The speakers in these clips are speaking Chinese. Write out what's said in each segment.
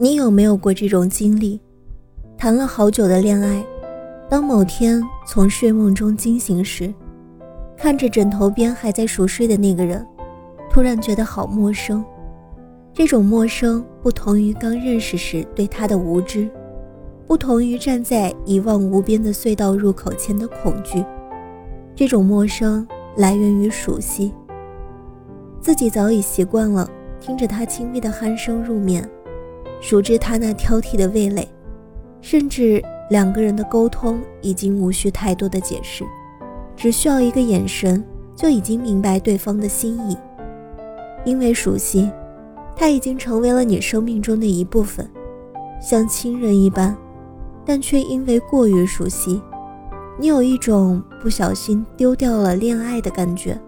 你有没有过这种经历？谈了好久的恋爱，当某天从睡梦中惊醒时，看着枕头边还在熟睡的那个人，突然觉得好陌生。这种陌生不同于刚认识时对他的无知，不同于站在一望无边的隧道入口前的恐惧。这种陌生来源于熟悉，自己早已习惯了听着他轻微的鼾声入眠。熟知他那挑剔的味蕾，甚至两个人的沟通已经无需太多的解释，只需要一个眼神就已经明白对方的心意。因为熟悉，他已经成为了你生命中的一部分，像亲人一般，但却因为过于熟悉，你有一种不小心丢掉了恋爱的感觉。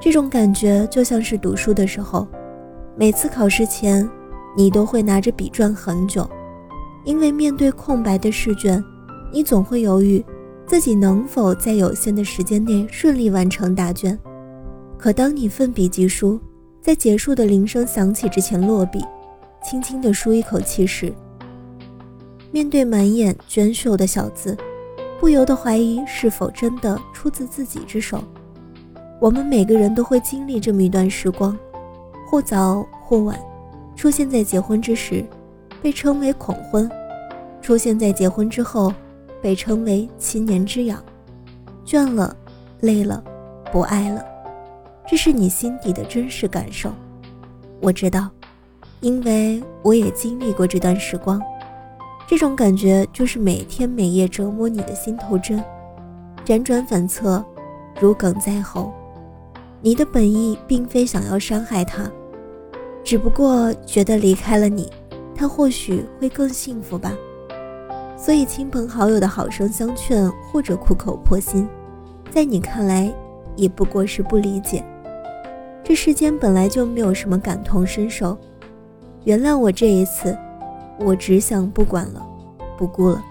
这种感觉就像是读书的时候，每次考试前。你都会拿着笔转很久，因为面对空白的试卷，你总会犹豫自己能否在有限的时间内顺利完成答卷。可当你奋笔疾书，在结束的铃声响起之前落笔，轻轻地舒一口气时，面对满眼娟秀的小字，不由得怀疑是否真的出自自己之手。我们每个人都会经历这么一段时光，或早或晚。出现在结婚之时，被称为恐婚；出现在结婚之后，被称为七年之痒。倦了，累了，不爱了，这是你心底的真实感受。我知道，因为我也经历过这段时光。这种感觉就是每天每夜折磨你的心头针，辗转反侧，如鲠在喉。你的本意并非想要伤害他。只不过觉得离开了你，他或许会更幸福吧。所以亲朋好友的好声相劝或者苦口婆心，在你看来也不过是不理解。这世间本来就没有什么感同身受。原谅我这一次，我只想不管了，不顾了，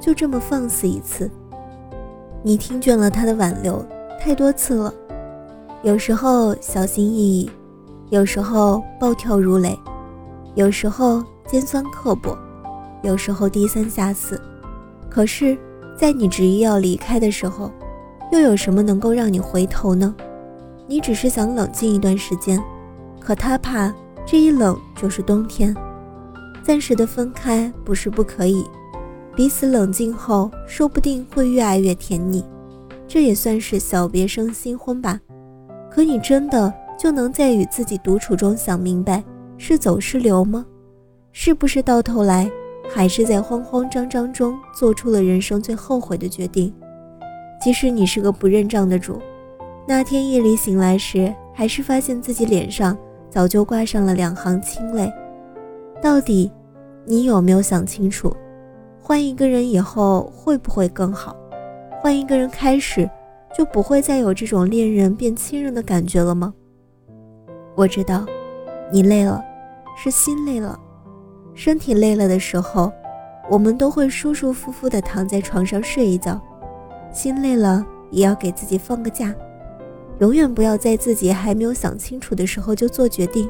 就这么放肆一次。你听倦了他的挽留太多次了，有时候小心翼翼。有时候暴跳如雷，有时候尖酸刻薄，有时候低三下四。可是，在你执意要离开的时候，又有什么能够让你回头呢？你只是想冷静一段时间，可他怕这一冷就是冬天。暂时的分开不是不可以，彼此冷静后，说不定会越爱越甜腻，这也算是小别胜新婚吧。可你真的？就能在与自己独处中想明白，是走是留吗？是不是到头来还是在慌慌张张中做出了人生最后悔的决定？即使你是个不认账的主，那天夜里醒来时，还是发现自己脸上早就挂上了两行清泪。到底，你有没有想清楚，换一个人以后会不会更好？换一个人开始，就不会再有这种恋人变亲人的感觉了吗？我知道，你累了，是心累了，身体累了的时候，我们都会舒舒服服的躺在床上睡一觉。心累了，也要给自己放个假，永远不要在自己还没有想清楚的时候就做决定，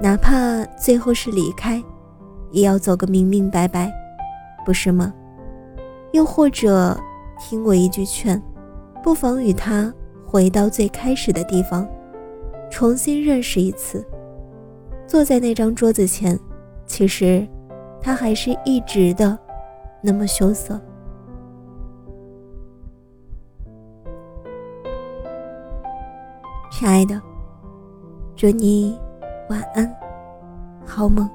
哪怕最后是离开，也要走个明明白白，不是吗？又或者，听我一句劝，不妨与他回到最开始的地方。重新认识一次，坐在那张桌子前，其实他还是一直的那么羞涩。亲爱的，祝你晚安，好梦。